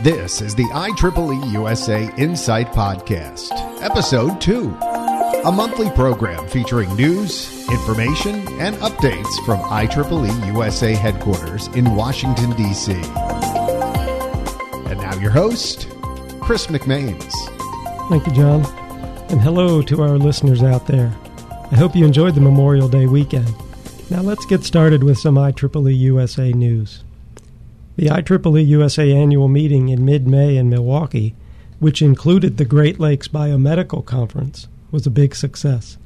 This is the IEEE USA Insight Podcast, Episode 2, a monthly program featuring news, information, and updates from IEEE USA headquarters in Washington, D.C. And now your host, Chris McManes. Thank you, John. And hello to our listeners out there. I hope you enjoyed the Memorial Day weekend. Now let's get started with some IEEE USA news. The IEEE USA annual meeting in mid May in Milwaukee, which included the Great Lakes Biomedical Conference, was a big success.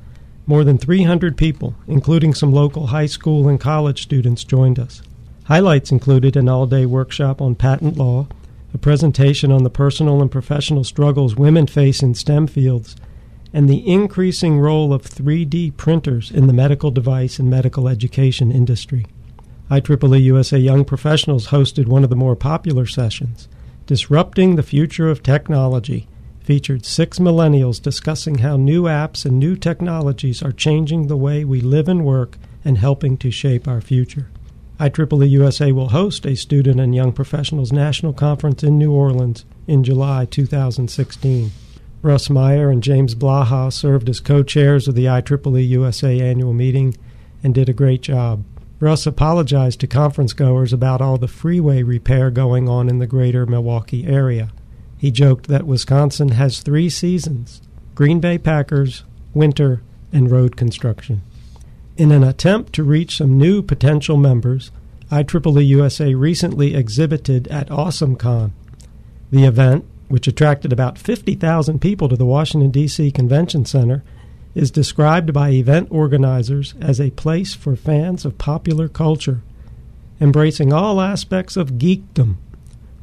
More than 300 people, including some local high school and college students, joined us. Highlights included an all day workshop on patent law, a presentation on the personal and professional struggles women face in STEM fields, and the increasing role of 3D printers in the medical device and medical education industry. IEEE USA Young Professionals hosted one of the more popular sessions. Disrupting the Future of Technology featured six millennials discussing how new apps and new technologies are changing the way we live and work and helping to shape our future. IEEE USA will host a Student and Young Professionals National Conference in New Orleans in July 2016. Russ Meyer and James Blaha served as co chairs of the IEEE USA annual meeting and did a great job. Russ apologized to conference goers about all the freeway repair going on in the greater Milwaukee area. He joked that Wisconsin has three seasons Green Bay Packers, winter, and road construction. In an attempt to reach some new potential members, IEEE USA recently exhibited at AwesomeCon. The event, which attracted about 50,000 people to the Washington, D.C. Convention Center, is described by event organizers as a place for fans of popular culture, embracing all aspects of geekdom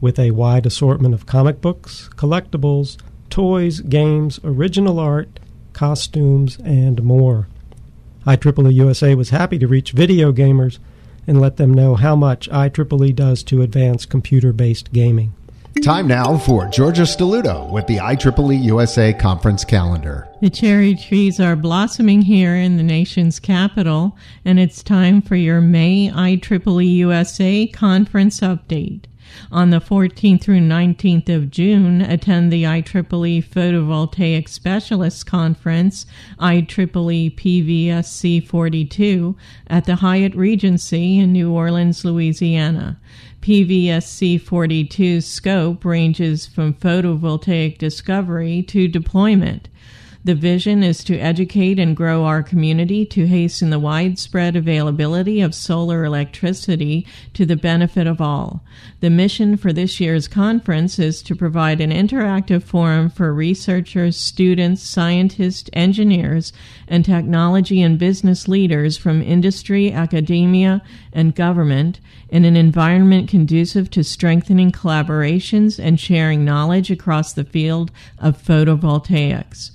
with a wide assortment of comic books, collectibles, toys, games, original art, costumes, and more. IEEE USA was happy to reach video gamers and let them know how much IEEE does to advance computer based gaming. Time now for Georgia Stelluto with the IEEE USA Conference Calendar. The cherry trees are blossoming here in the nation's capital, and it's time for your May IEEE USA Conference Update. On the 14th through 19th of June, attend the IEEE Photovoltaic Specialists Conference, IEEE PVSC 42, at the Hyatt Regency in New Orleans, Louisiana. PVSC 42's scope ranges from photovoltaic discovery to deployment. The vision is to educate and grow our community to hasten the widespread availability of solar electricity to the benefit of all. The mission for this year's conference is to provide an interactive forum for researchers, students, scientists, engineers, and technology and business leaders from industry, academia, and government in an environment conducive to strengthening collaborations and sharing knowledge across the field of photovoltaics.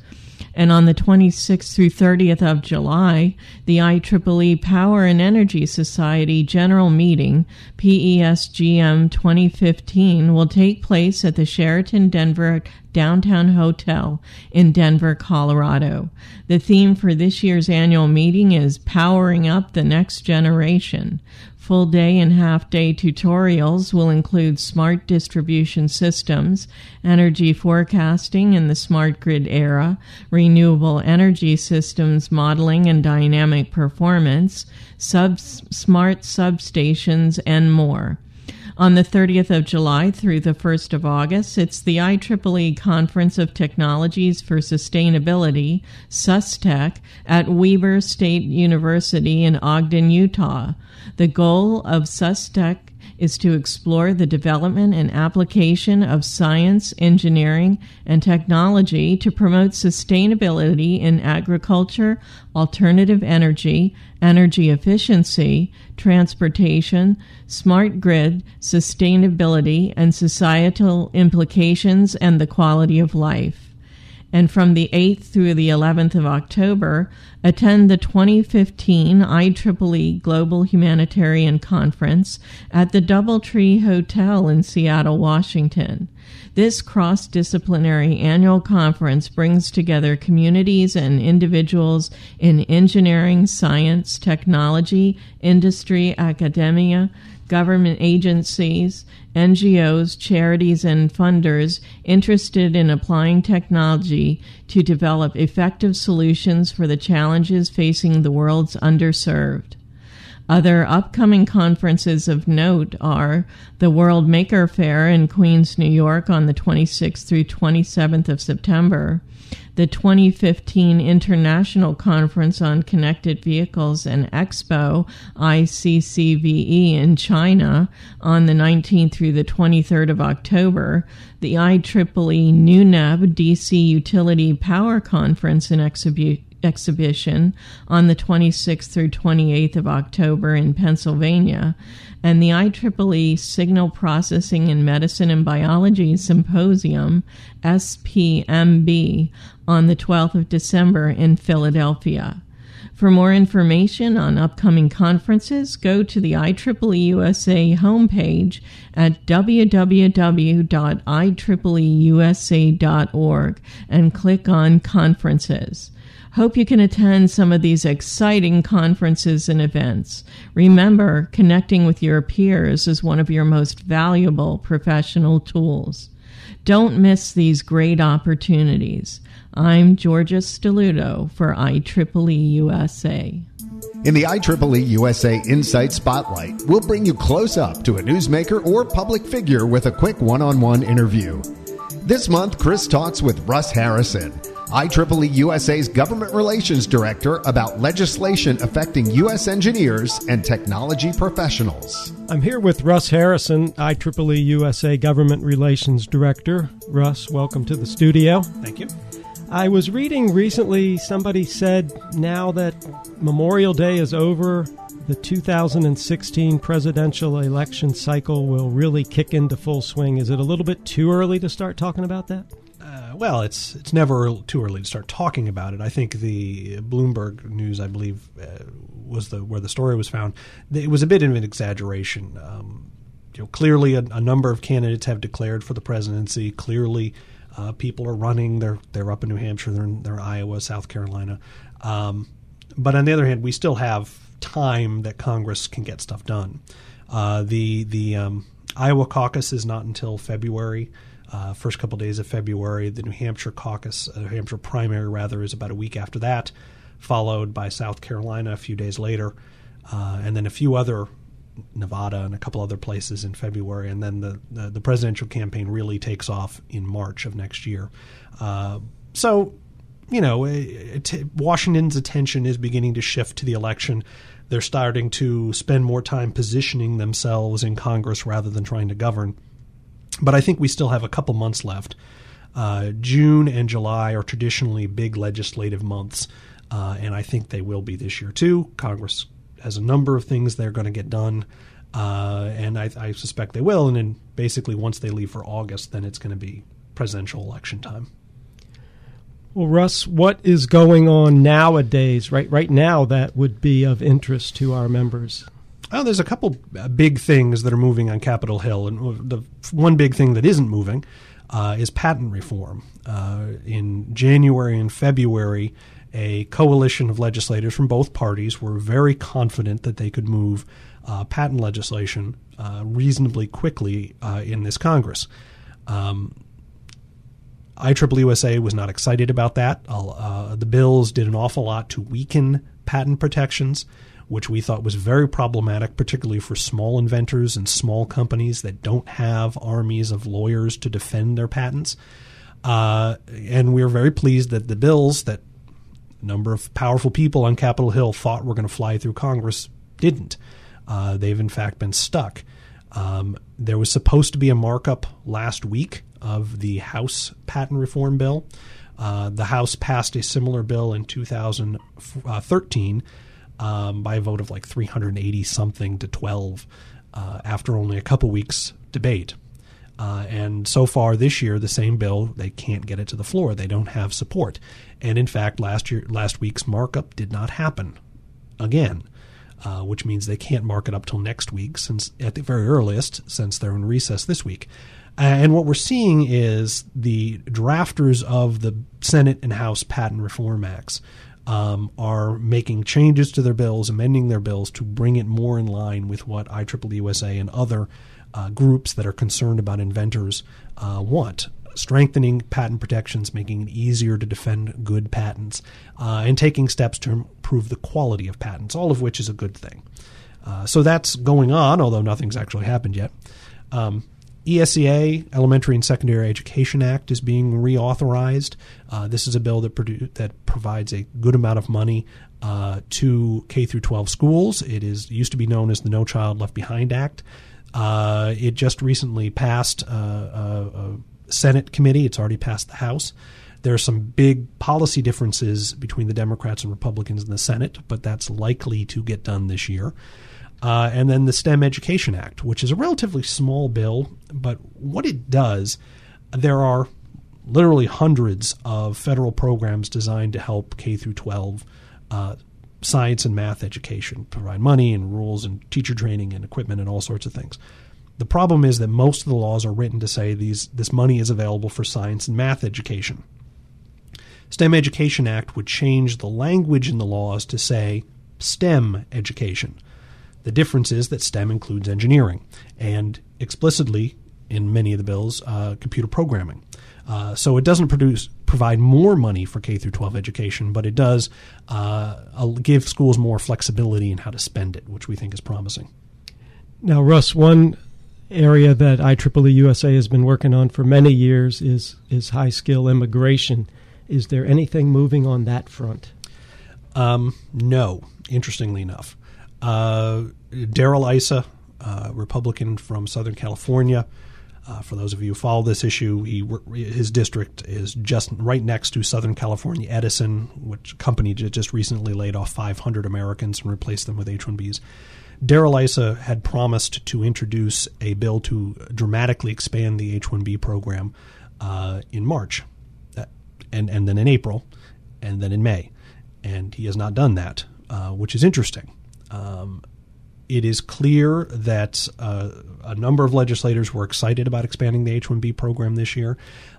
And on the 26th through 30th of July, the IEEE Power and Energy Society General Meeting, PESGM 2015, will take place at the Sheraton Denver Downtown Hotel in Denver, Colorado. The theme for this year's annual meeting is Powering Up the Next Generation. Full day and half day tutorials will include smart distribution systems, energy forecasting in the smart grid era, renewable energy systems modeling and dynamic performance, smart substations, and more. On the 30th of July through the 1st of August, it's the IEEE Conference of Technologies for Sustainability, SUSTech, at Weber State University in Ogden, Utah. The goal of SUSTech is to explore the development and application of science, engineering, and technology to promote sustainability in agriculture, alternative energy, energy efficiency, transportation, smart grid, sustainability, and societal implications and the quality of life and from the 8th through the 11th of October, attend the 2015 IEEE Global Humanitarian Conference at the Doubletree Hotel in Seattle, Washington. This cross disciplinary annual conference brings together communities and individuals in engineering, science, technology, industry, academia, government agencies, NGOs, charities, and funders interested in applying technology to develop effective solutions for the challenges facing the world's underserved. Other upcoming conferences of note are the World Maker Faire in Queens, New York on the 26th through 27th of September, the 2015 International Conference on Connected Vehicles and Expo ICCVE in China on the 19th through the 23rd of October, the IEEE NUNEB DC Utility Power Conference and Exhibition exhibition on the 26th through 28th of October in Pennsylvania, and the IEEE Signal Processing in Medicine and Biology Symposium, SPMB, on the 12th of December in Philadelphia. For more information on upcoming conferences, go to the IEEE USA homepage at www.ieeeusa.org and click on Conferences. Hope you can attend some of these exciting conferences and events. Remember, connecting with your peers is one of your most valuable professional tools. Don't miss these great opportunities. I'm Georgia Stelluto for IEEE USA. In the IEEE USA Insight Spotlight, we'll bring you close up to a newsmaker or public figure with a quick one on one interview. This month, Chris talks with Russ Harrison IEEE USA's Government Relations Director about legislation affecting U.S. engineers and technology professionals. I'm here with Russ Harrison, IEEE USA Government Relations Director. Russ, welcome to the studio. Thank you. I was reading recently somebody said now that Memorial Day is over, the 2016 presidential election cycle will really kick into full swing. Is it a little bit too early to start talking about that? Well, it's it's never too early to start talking about it. I think the Bloomberg news, I believe, uh, was the where the story was found. It was a bit of an exaggeration. Um, you know, clearly, a, a, number of candidates have declared for the presidency. Clearly, uh, people are running. They're they're up in New Hampshire. They're in, they're in Iowa, South Carolina. Um, but on the other hand, we still have time that Congress can get stuff done. Uh, the the um, Iowa caucus is not until February uh, first couple days of February. The New Hampshire caucus, uh, New Hampshire primary rather, is about a week after that, followed by South Carolina a few days later, uh, and then a few other Nevada and a couple other places in February, and then the, the, the presidential campaign really takes off in March of next year. Uh, so, you know, it, it, Washington's attention is beginning to shift to the election. They're starting to spend more time positioning themselves in Congress rather than trying to govern. But I think we still have a couple months left. Uh, June and July are traditionally big legislative months, uh, and I think they will be this year too. Congress has a number of things they're going to get done, uh, and I, I, suspect they will. And then basically, once they leave for August, then it's going to be presidential election time. Well, Russ, what is going on nowadays? Right, right now, that would be of interest to our members. Well, there's a couple uh, big things that are moving on Capitol Hill, and the one big thing that isn't moving uh, is patent reform. Uh, in January and February, a coalition of legislators from both parties were very confident that they could move uh, patent legislation uh, reasonably quickly uh, in this Congress. Um, IEEE was not excited about that. the bills did an awful lot to weaken patent protections which we thought was very problematic, particularly for small inventors and small companies that don't have armies of lawyers to defend their patents. Uh, and we are very pleased that the bills that a number of powerful people on Capitol Hill thought were going to fly through Congress didn't. Uh, they've in fact been stuck. Um, there was supposed to be a markup last week of the House patent reform bill. Uh, the House passed a similar bill in 2013 um, by a vote of like 380 something to 12 uh, after only a couple weeks debate. Uh, and so far this year, the same bill they can't get it to the floor. They don't have support. And in fact, last year, last week's markup did not happen again, uh, which means they can't mark it up till next week, since at the very earliest, since they're in recess this week. And what we're seeing is the drafters of the Senate and House patent reform acts um, are making changes to their bills, amending their bills to bring it more in line with what IEEE USA and other uh, groups that are concerned about inventors uh, want. Strengthening patent protections, making it easier to defend good patents, uh, and taking steps to improve the quality of patents, all of which is a good thing. Uh, so that's going on, although nothing's actually happened yet. Um, ESEA, Elementary and Secondary Education Act, is being reauthorized. Uh, this is a bill that produ- that provides a good amount of money uh, to K through 12 schools. It is used to be known as the No Child Left Behind Act. Uh, it just recently passed a, a Senate committee. It's already passed the House. There are some big policy differences between the Democrats and Republicans in the Senate, but that's likely to get done this year. Uh, and then the STEM Education Act, which is a relatively small bill, but what it does, there are literally hundreds of federal programs designed to help K through 12 uh, science and math education, provide money and rules and teacher training and equipment and all sorts of things. The problem is that most of the laws are written to say these this money is available for science and math education. STEM Education Act would change the language in the laws to say STEM education. The difference is that STEM includes engineering and explicitly in many of the bills uh, computer programming. Uh, so it doesn't produce provide more money for K through 12 education, but it does uh, give schools more flexibility in how to spend it, which we think is promising. Now, Russ, one area that IEEE USA has been working on for many years is is high skill immigration. Is there anything moving on that front? Um, no, interestingly enough. Uh, Darrell Issa, uh, Republican from Southern California. Uh, for those of you who follow this issue, he, his district is just right next to Southern California Edison, which company just recently laid off 500 Americans and replaced them with H-1Bs. Darrell Issa had promised to introduce a bill to dramatically expand the H-1B program uh, in March, uh, and and then in April, and then in May, and he has not done that, uh, which is interesting. Um, it is clear that uh, a number of legislators were excited about expanding the H 1B program this year,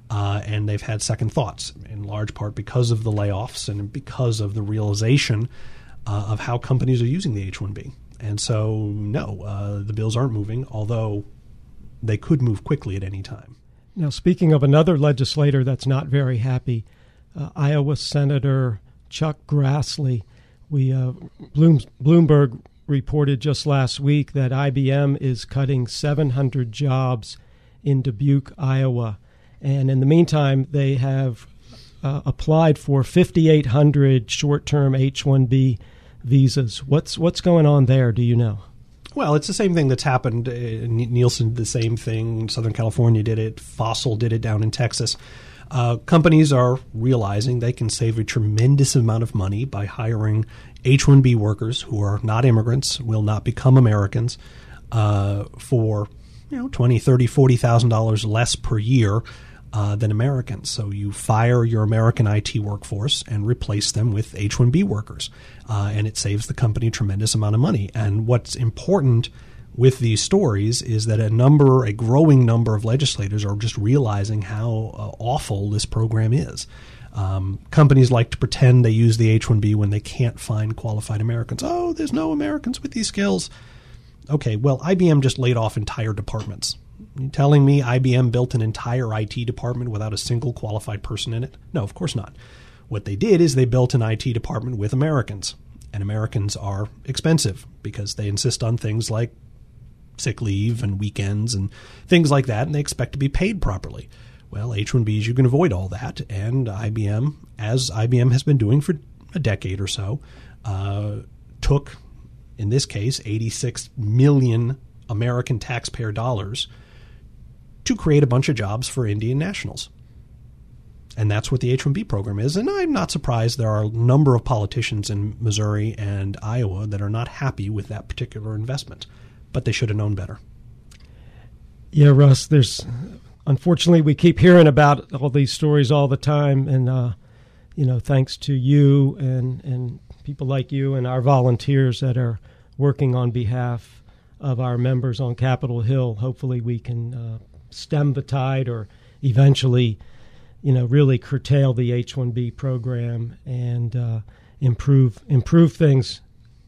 uh, and they've had second thoughts, in large part because of the layoffs and because of the realization uh, of how companies are using the H 1B. And so, no, uh, the bills aren't moving, although they could move quickly at any time. Now, speaking of another legislator that's not very happy, uh, Iowa Senator Chuck Grassley we uh, Bloom, Bloomberg reported just last week that IBM is cutting 700 jobs in Dubuque, Iowa, and in the meantime, they have uh, applied for 5,800 short-term H-1B visas. What's what's going on there? Do you know? Well, it's the same thing that's happened. Uh, Nielsen did the same thing. Southern California did it. Fossil did it down in Texas. Uh, companies are realizing they can save a tremendous amount of money by hiring H 1B workers who are not immigrants, will not become Americans, uh, for you know, twenty, thirty, forty thousand dollars less per year uh, than Americans. So you fire your American IT workforce and replace them with H 1B workers. Uh, and it saves the company a tremendous amount of money. And what's important with these stories is that a number, a growing number of legislators are just realizing how uh, awful this program is. Um, companies like to pretend they use the H 1B when they can't find qualified Americans. Oh, there's no Americans with these skills. Okay, well, IBM just laid off entire departments. You telling me IBM built an entire IT department without a single qualified person in it? No, of course not. What they did is they built an IT department with Americans. And Americans are expensive because they insist on things like sick leave and weekends and things like that, and they expect to be paid properly. Well, H-1Bs, you can avoid all that, and IBM, as IBM has been doing for a decade or so, uh, took, in this case, 86 million American taxpayer dollars to create a bunch of jobs for Indian nationals. And that's what the H 1B program is. And I'm not surprised there are a number of politicians in Missouri and Iowa that are not happy with that particular investment but they should have known better. Yeah, Russ, there's unfortunately we keep hearing about all these stories all the time and uh, you know, thanks to you and and people like you and our volunteers that are working on behalf of our members on Capitol Hill, hopefully we can uh, stem the tide or eventually, you know, really curtail the H-1B program and uh, improve improve things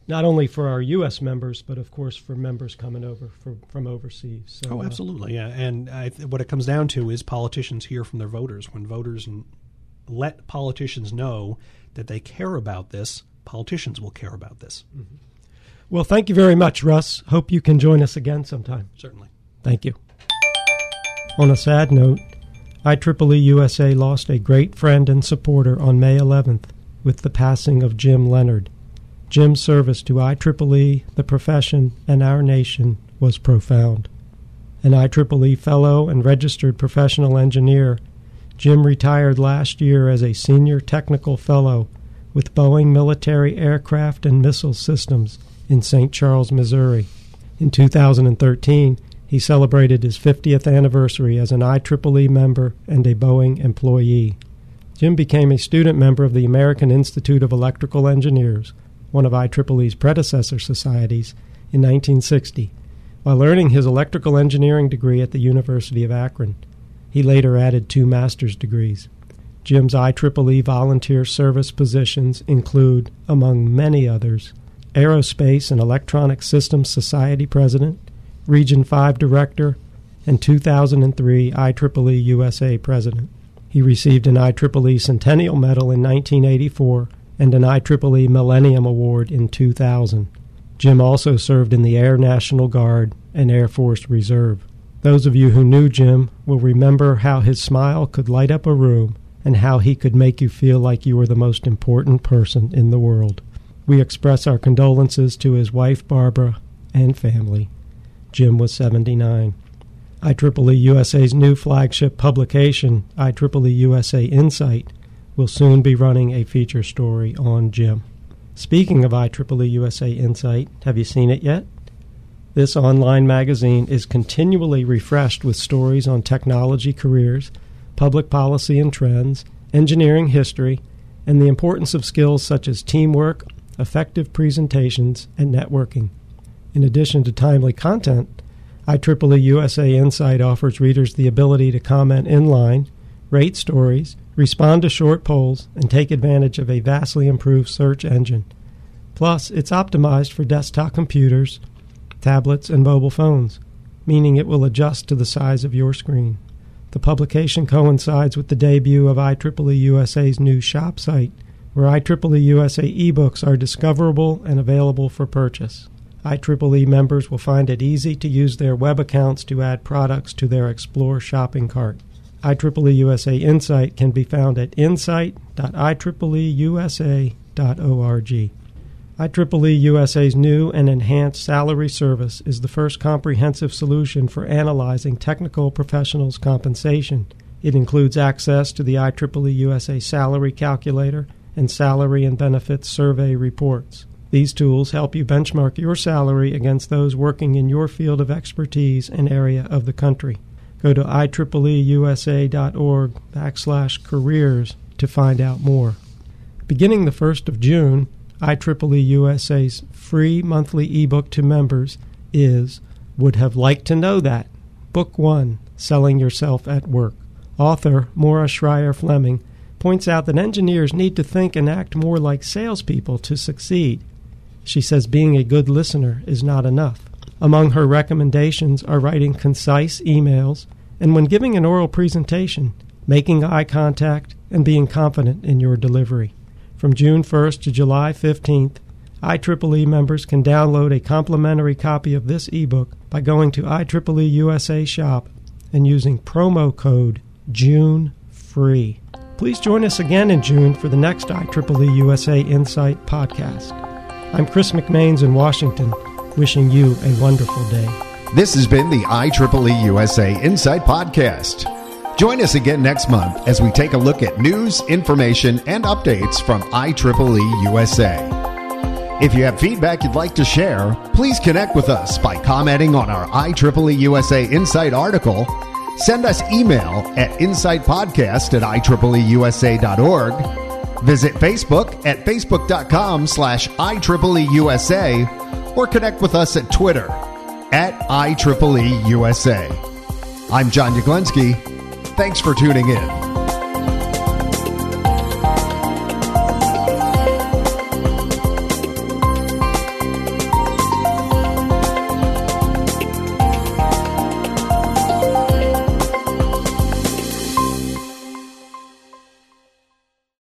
not only for our U.S. members, but of course for members coming over for, from overseas. So, oh, uh, absolutely, uh, yeah. And I, what it comes down to is politicians hear from their voters. When voters let politicians know that they care about this, politicians will care about this. Mm-hmm. Well, thank you very much, Russ. Hope you can join us again sometime. Certainly. Thank you. On a sad note, IEEE USA lost a great friend and supporter on May 11th with the passing of Jim Leonard. Jim's service to IEEE, the profession, and our nation was profound. An IEEE fellow and registered professional engineer, Jim retired last year as a senior technical fellow with Boeing Military Aircraft and Missile Systems in St. Charles, Missouri. In 2013, he celebrated his 50th anniversary as an IEEE member and a Boeing employee. Jim became a student member of the American Institute of Electrical Engineers one of IEEE's predecessor societies, in 1960, while earning his electrical engineering degree at the University of Akron. He later added two master's degrees. Jim's IEEE volunteer service positions include, among many others, Aerospace and Electronic Systems Society President, Region 5 Director, and 2003 IEEE USA President. He received an IEEE Centennial Medal in 1984 and an IEEE Millennium Award in 2000. Jim also served in the Air National Guard and Air Force Reserve. Those of you who knew Jim will remember how his smile could light up a room and how he could make you feel like you were the most important person in the world. We express our condolences to his wife Barbara and family. Jim was 79. IEEE USA's new flagship publication, IEEE USA Insight, will soon be running a feature story on Jim. Speaking of IEEE USA Insight, have you seen it yet? This online magazine is continually refreshed with stories on technology careers, public policy and trends, engineering history, and the importance of skills such as teamwork, effective presentations, and networking. In addition to timely content, IEEE USA Insight offers readers the ability to comment inline, rate stories, respond to short polls, and take advantage of a vastly improved search engine. Plus, it's optimized for desktop computers, tablets, and mobile phones, meaning it will adjust to the size of your screen. The publication coincides with the debut of IEEE USA's new shop site, where IEEE USA ebooks are discoverable and available for purchase. IEEE members will find it easy to use their web accounts to add products to their Explore shopping cart. IEEE USA Insight can be found at insight.ieeeusa.org. IEEE USA's new and enhanced salary service is the first comprehensive solution for analyzing technical professionals' compensation. It includes access to the IEEE USA salary calculator and salary and benefits survey reports. These tools help you benchmark your salary against those working in your field of expertise and area of the country. Go to IEEEUSA.org backslash careers to find out more. Beginning the 1st of June, IEEE USA's free monthly ebook to members is Would Have Liked to Know That, Book 1 Selling Yourself at Work. Author Maura Schreier Fleming points out that engineers need to think and act more like salespeople to succeed. She says being a good listener is not enough. Among her recommendations are writing concise emails and, when giving an oral presentation, making eye contact and being confident in your delivery. From June 1st to July 15th, IEEE members can download a complimentary copy of this ebook by going to IEEE USA Shop and using promo code JUNEFREE. Please join us again in June for the next IEEE USA Insight podcast. I'm Chris McManes in Washington wishing you a wonderful day. This has been the IEEE USA Insight Podcast. Join us again next month as we take a look at news, information, and updates from IEEE USA. If you have feedback you'd like to share, please connect with us by commenting on our IEEE USA Insight article. Send us email at insightpodcast at IEEEUSA.org Visit Facebook at facebook.com slash IEEEUSA or connect with us at Twitter at IEEEUSA. I'm John Yaglenski. Thanks for tuning in.